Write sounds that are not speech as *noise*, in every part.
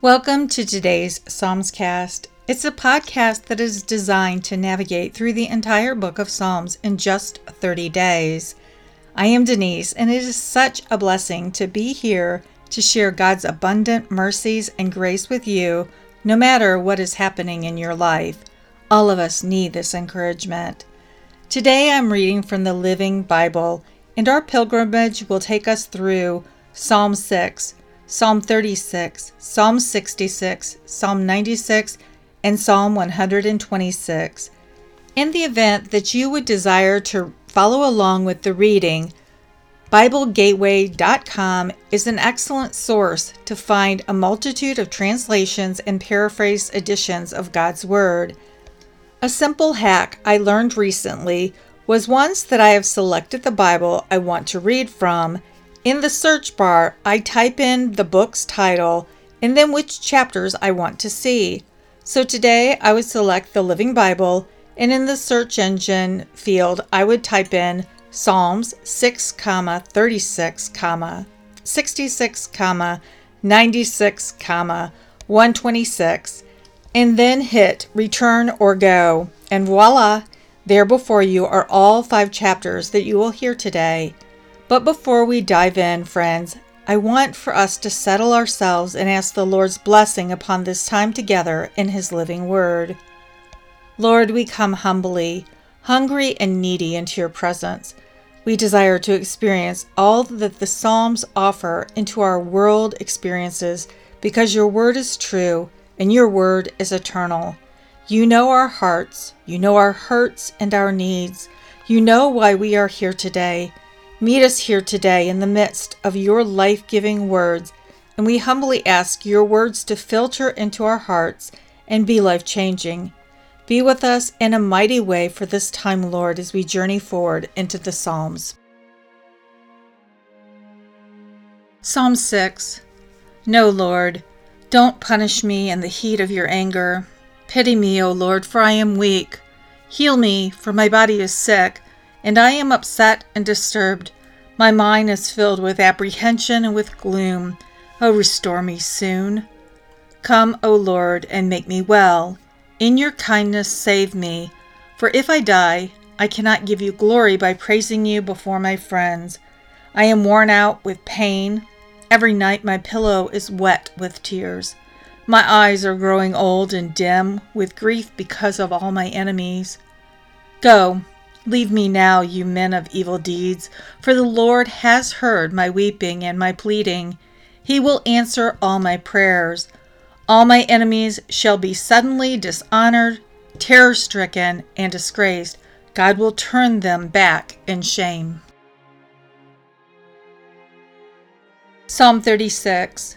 Welcome to today's Psalms Cast. It's a podcast that is designed to navigate through the entire book of Psalms in just 30 days. I am Denice, and it is such a blessing to be here to share God's abundant mercies and grace with you, no matter what is happening in your life. All of us need this encouragement. Today I'm reading from the Living Bible, and our pilgrimage will take us through Psalm 6 Psalm 36, Psalm 66, Psalm 96, and Psalm 126. In the event that you would desire to follow along with the reading, BibleGateway.com is an excellent source to find a multitude of translations and paraphrased editions of God's Word. A simple hack I learned recently was once that I have selected the Bible I want to read from in the search bar, I type in the book's title and then which chapters I want to see. So today I would select the Living Bible and in the search engine field I would type in Psalms 6, 36, 66, 96, 126 and then hit return or go. And voila, there before you are all five chapters that you will hear today. But before we dive in, friends, I want for us to settle ourselves and ask the Lord's blessing upon this time together in His living word. Lord, we come humbly, hungry and needy into your presence. We desire to experience all that the Psalms offer into our world experiences because your word is true and your word is eternal. You know our hearts, you know our hurts and our needs. You know why we are here today. Meet us here today in the midst of your life giving words, and we humbly ask your words to filter into our hearts and be life changing. Be with us in a mighty way for this time, Lord, as we journey forward into the Psalms. Psalm 6 No, Lord, don't punish me in the heat of your anger. Pity me, O Lord, for I am weak. Heal me, for my body is sick and I am upset and disturbed. My mind is filled with apprehension and with gloom. Oh, restore me soon. Come, O Lord, and make me well. In your kindness, save me. For if I die, I cannot give you glory by praising you before my friends. I am worn out with pain. Every night my pillow is wet with tears. My eyes are growing old and dim with grief because of all my enemies. Go, Leave me now, you men of evil deeds, for the Lord has heard my weeping and my pleading. He will answer all my prayers. All my enemies shall be suddenly dishonored, terror stricken, and disgraced. God will turn them back in shame. Psalm 36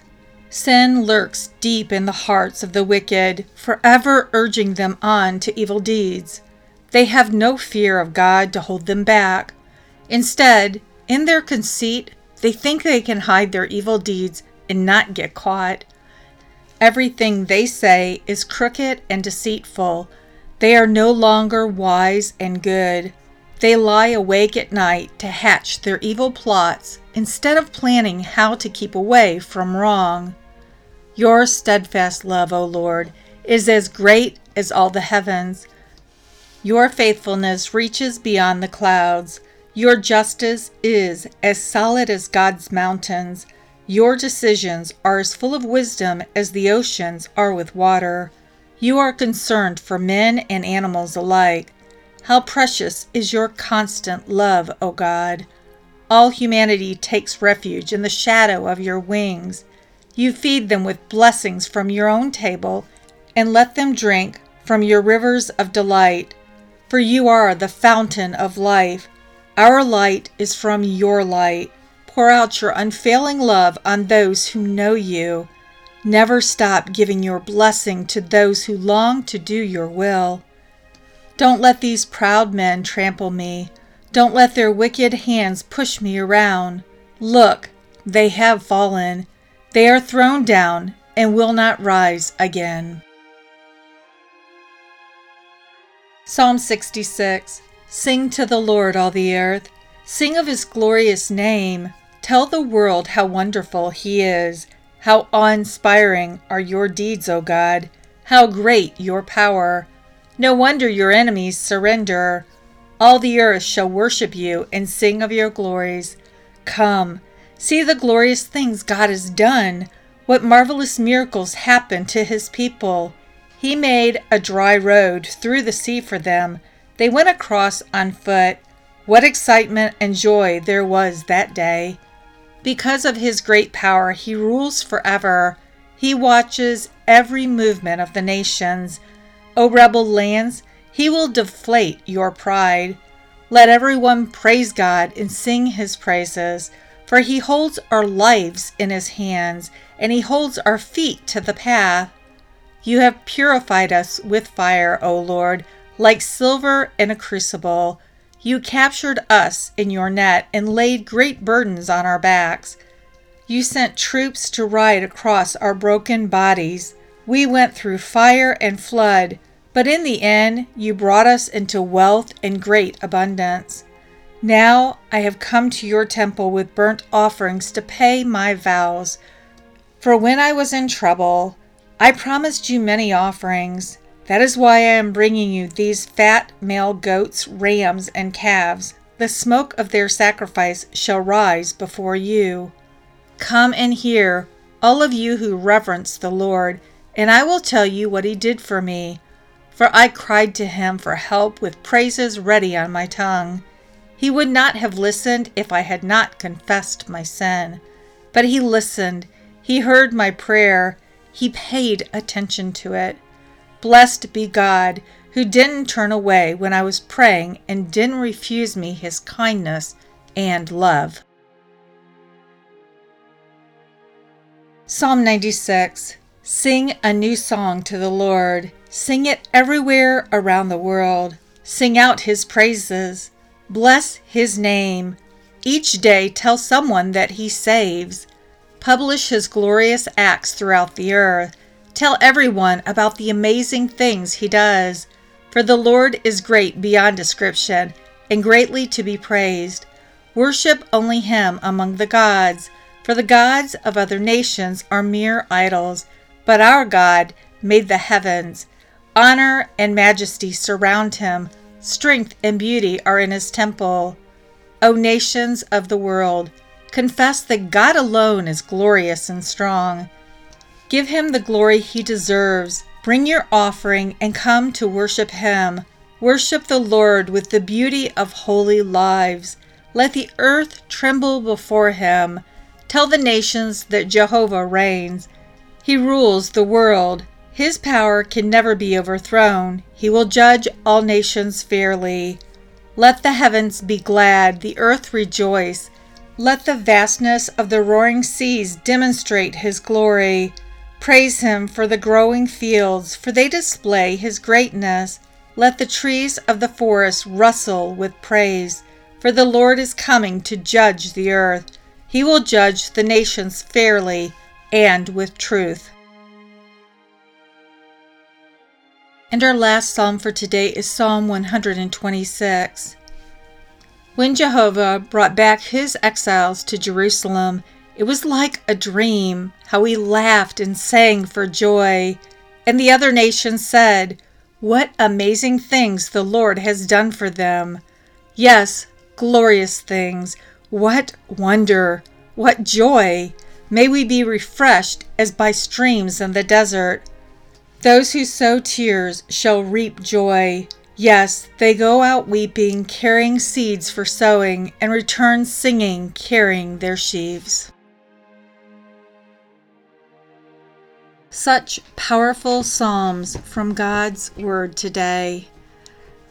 Sin lurks deep in the hearts of the wicked, forever urging them on to evil deeds. They have no fear of God to hold them back. Instead, in their conceit, they think they can hide their evil deeds and not get caught. Everything they say is crooked and deceitful. They are no longer wise and good. They lie awake at night to hatch their evil plots instead of planning how to keep away from wrong. Your steadfast love, O Lord, is as great as all the heavens. Your faithfulness reaches beyond the clouds. Your justice is as solid as God's mountains. Your decisions are as full of wisdom as the oceans are with water. You are concerned for men and animals alike. How precious is your constant love, O God! All humanity takes refuge in the shadow of your wings. You feed them with blessings from your own table and let them drink from your rivers of delight for you are the fountain of life. Our light is from your light. Pour out your unfailing love on those who know you. Never stop giving your blessing to those who long to do your will. Don't let these proud men trample me. Don't let their wicked hands push me around. Look, they have fallen. They are thrown down and will not rise again. Psalm 66 Sing to the Lord, all the earth. Sing of his glorious name. Tell the world how wonderful he is. How awe inspiring are your deeds, O God! How great your power! No wonder your enemies surrender. All the earth shall worship you and sing of your glories. Come, see the glorious things God has done. What marvelous miracles happened to his people. He made a dry road through the sea for them. They went across on foot. What excitement and joy there was that day! Because of his great power, he rules forever. He watches every movement of the nations. O rebel lands, he will deflate your pride. Let everyone praise God and sing his praises, for he holds our lives in his hands, and he holds our feet to the path. You have purified us with fire, O Lord, like silver in a crucible. You captured us in your net and laid great burdens on our backs. You sent troops to ride across our broken bodies. We went through fire and flood, but in the end you brought us into wealth and great abundance. Now I have come to your temple with burnt offerings to pay my vows. For when I was in trouble, I promised you many offerings. That is why I am bringing you these fat male goats, rams, and calves. The smoke of their sacrifice shall rise before you. Come and hear, all of you who reverence the Lord, and I will tell you what he did for me. For I cried to him for help with praises ready on my tongue. He would not have listened if I had not confessed my sin. But he listened, he heard my prayer, he paid attention to it. Blessed be God, who didn't turn away when I was praying and didn't refuse me his kindness and love. Psalm 96 Sing a new song to the Lord. Sing it everywhere around the world. Sing out his praises. Bless his name. Each day tell someone that he saves. Publish his glorious acts throughout the earth. Tell everyone about the amazing things he does. For the Lord is great beyond description and greatly to be praised. Worship only him among the gods, for the gods of other nations are mere idols. But our God made the heavens. Honor and majesty surround him. Strength and beauty are in his temple. O nations of the world, Confess that God alone is glorious and strong. Give him the glory he deserves. Bring your offering and come to worship him. Worship the Lord with the beauty of holy lives. Let the earth tremble before him. Tell the nations that Jehovah reigns. He rules the world. His power can never be overthrown. He will judge all nations fairly. Let the heavens be glad, the earth rejoice. Let the vastness of the roaring seas demonstrate his glory. Praise him for the growing fields, for they display his greatness. Let the trees of the forest rustle with praise, for the Lord is coming to judge the earth. He will judge the nations fairly and with truth. And our last psalm for today is Psalm 126. When Jehovah brought back his exiles to Jerusalem, it was like a dream how we laughed and sang for joy. And the other nations said, What amazing things the Lord has done for them! Yes, glorious things! What wonder! What joy! May we be refreshed as by streams in the desert. Those who sow tears shall reap joy. Yes, they go out weeping, carrying seeds for sowing, and return singing, carrying their sheaves. Such powerful Psalms from God's Word today.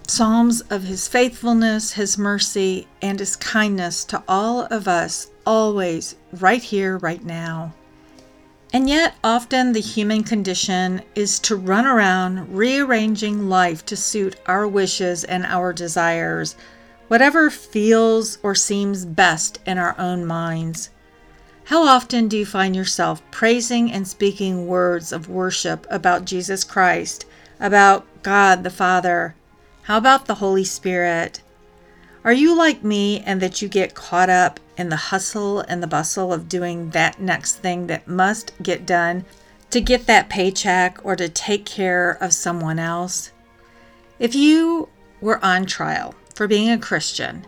Psalms of His faithfulness, His mercy, and His kindness to all of us, always, right here, right now. And yet, often the human condition is to run around rearranging life to suit our wishes and our desires, whatever feels or seems best in our own minds. How often do you find yourself praising and speaking words of worship about Jesus Christ, about God the Father? How about the Holy Spirit? Are you like me and that you get caught up in the hustle and the bustle of doing that next thing that must get done to get that paycheck or to take care of someone else. If you were on trial for being a Christian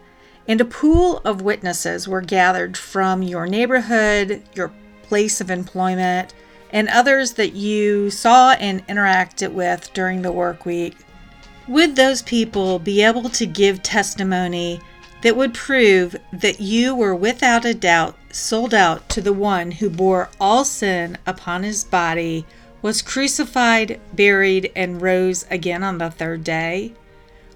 and a pool of witnesses were gathered from your neighborhood, your place of employment, and others that you saw and interacted with during the work week, would those people be able to give testimony that would prove that you were without a doubt sold out to the one who bore all sin upon his body, was crucified, buried, and rose again on the third day?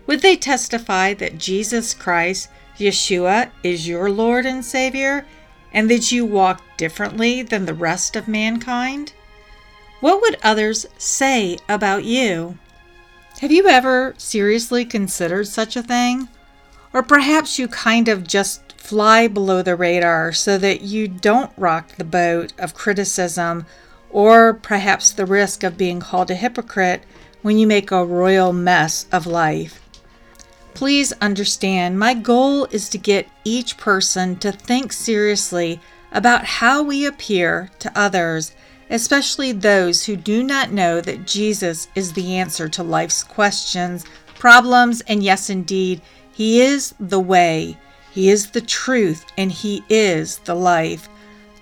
Would they testify that Jesus Christ, Yeshua, is your Lord and Savior, and that you walk differently than the rest of mankind? What would others say about you? Have you ever seriously considered such a thing? Or perhaps you kind of just fly below the radar so that you don't rock the boat of criticism or perhaps the risk of being called a hypocrite when you make a royal mess of life. Please understand, my goal is to get each person to think seriously about how we appear to others, especially those who do not know that Jesus is the answer to life's questions, problems, and yes, indeed, he is the way, He is the truth, and He is the life.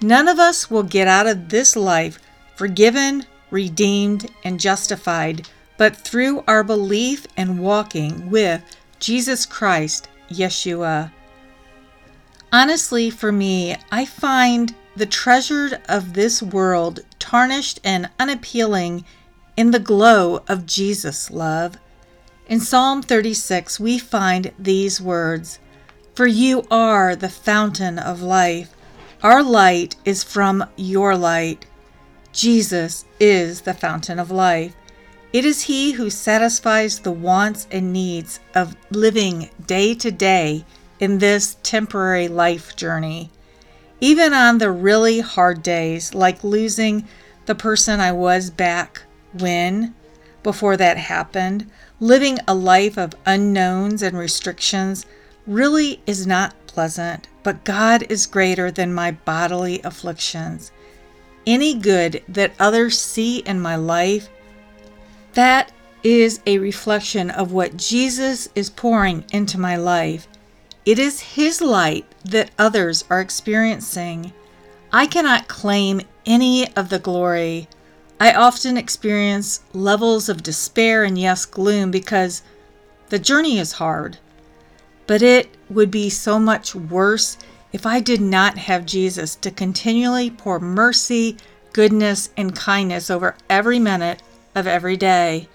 None of us will get out of this life forgiven, redeemed, and justified, but through our belief and walking with Jesus Christ, Yeshua. Honestly, for me, I find the treasure of this world tarnished and unappealing in the glow of Jesus' love. In Psalm 36, we find these words For you are the fountain of life. Our light is from your light. Jesus is the fountain of life. It is He who satisfies the wants and needs of living day to day in this temporary life journey. Even on the really hard days, like losing the person I was back when, before that happened, living a life of unknowns and restrictions really is not pleasant, but God is greater than my bodily afflictions. Any good that others see in my life, that is a reflection of what Jesus is pouring into my life. It is His light that others are experiencing. I cannot claim any of the glory I often experience levels of despair and, yes, gloom because the journey is hard. But it would be so much worse if I did not have Jesus to continually pour mercy, goodness, and kindness over every minute of every day.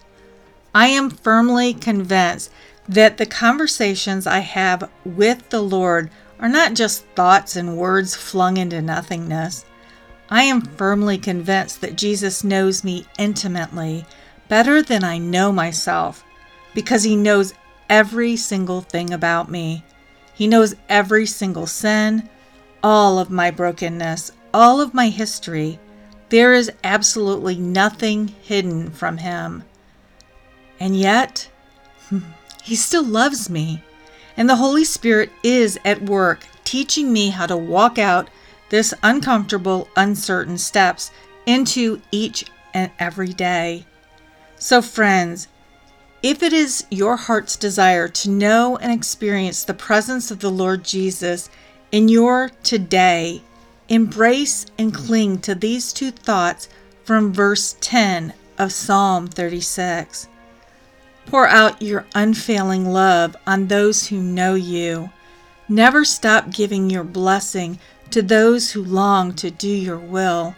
I am firmly convinced that the conversations I have with the Lord are not just thoughts and words flung into nothingness. I am firmly convinced that Jesus knows me intimately, better than I know myself, because he knows every single thing about me. He knows every single sin, all of my brokenness, all of my history. There is absolutely nothing hidden from him. And yet, he still loves me. And the Holy Spirit is at work teaching me how to walk out this uncomfortable, uncertain steps into each and every day. So, friends, if it is your heart's desire to know and experience the presence of the Lord Jesus in your today, embrace and cling to these two thoughts from verse 10 of Psalm 36. Pour out your unfailing love on those who know you. Never stop giving your blessing to those who long to do your will.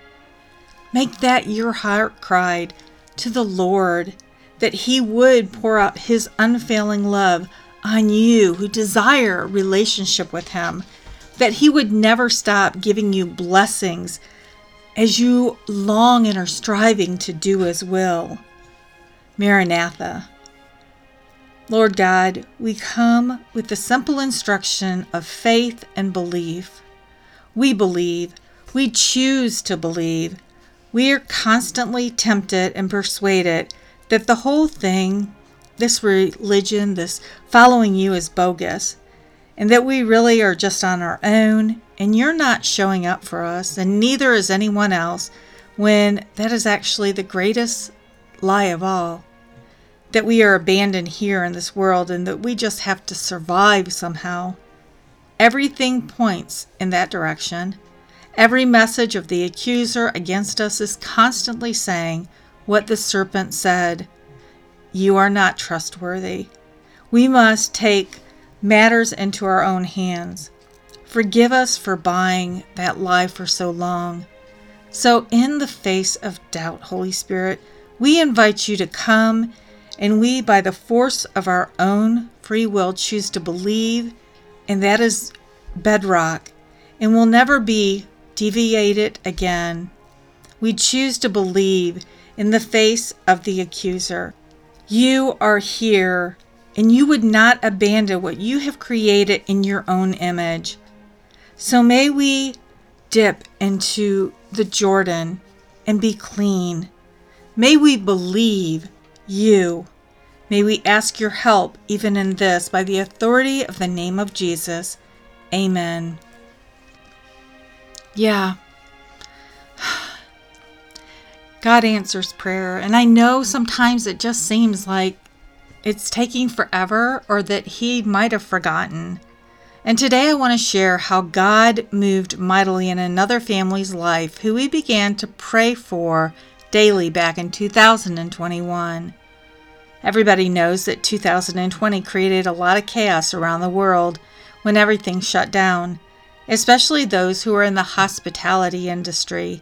Make that your heart cry to the Lord, that He would pour out His unfailing love on you who desire a relationship with Him, that He would never stop giving you blessings as you long and are striving to do His will. Maranatha. Lord God, we come with the simple instruction of faith and belief. We believe. We choose to believe. We are constantly tempted and persuaded that the whole thing, this religion, this following you, is bogus, and that we really are just on our own and you're not showing up for us, and neither is anyone else, when that is actually the greatest lie of all. That we are abandoned here in this world and that we just have to survive somehow. Everything points in that direction. Every message of the accuser against us is constantly saying what the serpent said You are not trustworthy. We must take matters into our own hands. Forgive us for buying that lie for so long. So, in the face of doubt, Holy Spirit, we invite you to come and we, by the force of our own free will, choose to believe, and that is bedrock and will never be deviated again. We choose to believe in the face of the accuser. You are here, and you would not abandon what you have created in your own image. So may we dip into the Jordan and be clean. May we believe you. May we ask your help even in this by the authority of the name of Jesus. Amen. Yeah. *sighs* God answers prayer, and I know sometimes it just seems like it's taking forever or that He might have forgotten. And today I want to share how God moved mightily in another family's life who we began to pray for daily back in 2021. Everybody knows that 2020 created a lot of chaos around the world when everything shut down, especially those who are in the hospitality industry.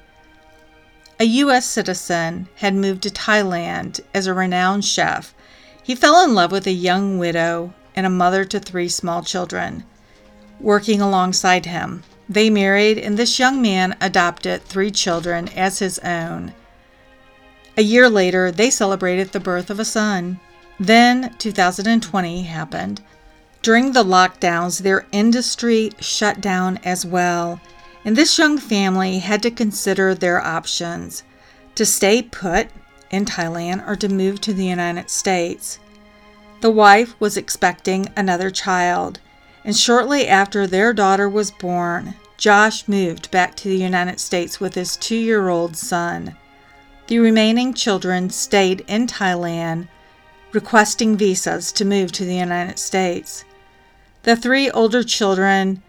A U.S. citizen had moved to Thailand as a renowned chef. He fell in love with a young widow and a mother to three small children working alongside him. They married, and this young man adopted three children as his own. A year later, they celebrated the birth of a son. Then 2020 happened. During the lockdowns, their industry shut down as well, and this young family had to consider their options to stay put in Thailand or to move to the United States. The wife was expecting another child, and shortly after their daughter was born, Josh moved back to the United States with his two year old son. The remaining children stayed in Thailand, requesting visas to move to the United States. The three older children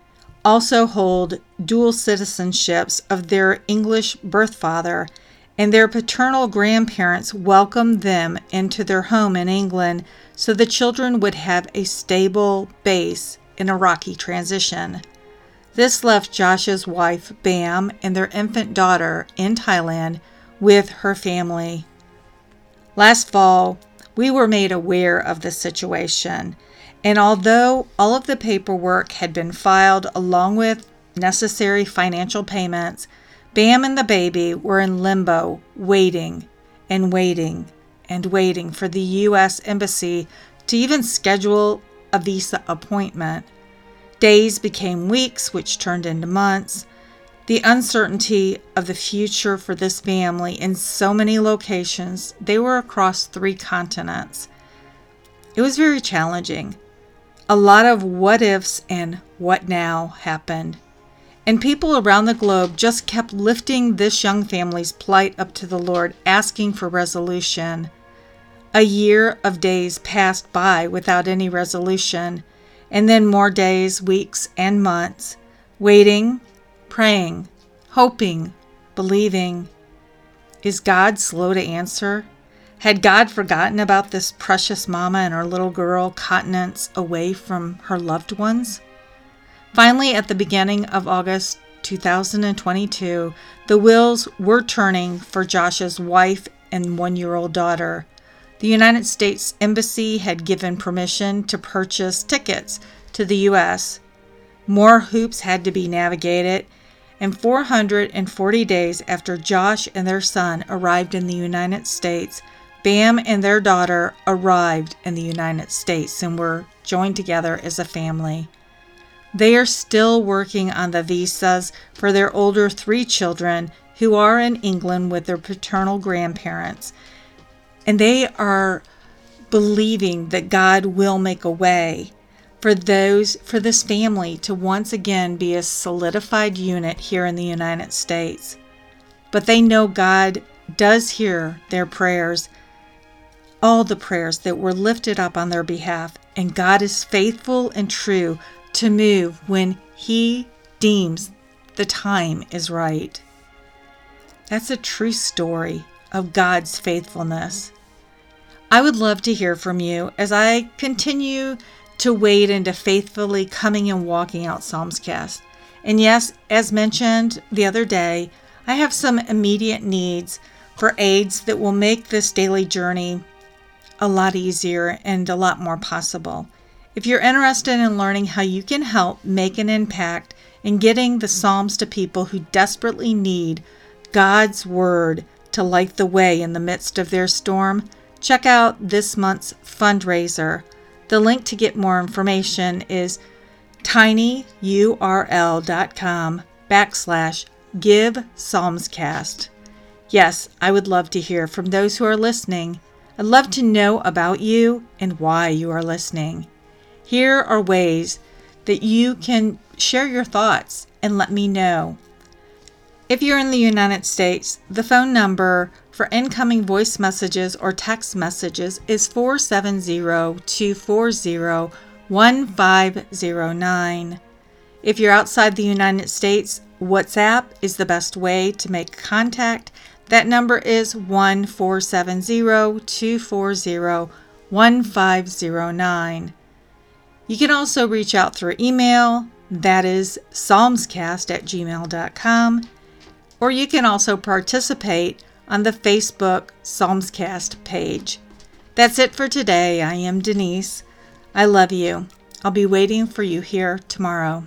also hold dual citizenships of their English birth father, and their paternal grandparents welcomed them into their home in England so the children would have a stable base in a rocky transition. This left Josh's wife, Bam, and their infant daughter in Thailand with her family. Last fall, we were made aware of the situation, and although all of the paperwork had been filed along with necessary financial payments, Bam and the baby were in limbo, waiting and waiting and waiting for the U.S. Embassy to even schedule a visa appointment. Days became weeks, which turned into months. The uncertainty of the future for this family in so many locations, they were across three continents. It was very challenging. A lot of what ifs and what now happened. And people around the globe just kept lifting this young family's plight up to the Lord, asking for resolution. A year of days passed by without any resolution, and then more days, weeks, and months, waiting, praying, hoping, believing. Is God slow to answer? Had God forgotten about this precious mama and her little girl continents away from her loved ones? Finally, at the beginning of August 2022, the wheels were turning for Josh's wife and one year old daughter. The United States Embassy had given permission to purchase tickets to the U.S. More hoops had to be navigated, and 440 days after Josh and their son arrived in the United States, Bam and their daughter arrived in the United States and were joined together as a family. They are still working on the visas for their older three children who are in England with their paternal grandparents and they are believing that God will make a way. For those for this family to once again be a solidified unit here in the United States. But they know God does hear their prayers, all the prayers that were lifted up on their behalf, and God is faithful and true to move when he deems the time is right. That's a true story of God's faithfulness. I would love to hear from you as I continue to wade into faithfully coming and walking out Psalmscast. And yes, as mentioned the other day, I have some immediate needs for aids that will make this daily journey a lot easier and a lot more possible. If you're interested in learning how you can help make an impact in getting the Psalms to people who desperately need God's Word to light the way in the midst of their storm, check out this month's fundraiser. The link to get more information is tinyurl.com backslash give psalmscast. Yes, I would love to hear from those who are listening. I'd love to know about you and why you are listening. Here are ways that you can share your thoughts and let me know. If you're in the United States, the phone number for incoming voice messages or text messages is 470 240 1509. If you're outside the United States, WhatsApp is the best way to make contact. That number is 1 470 240 1509. You can also reach out through email, that is psalmscast at gmail.com, or you can also participate on the Facebook Psalmscast page. That's it for today. I am Denice. I love you. I'll be waiting for you here tomorrow.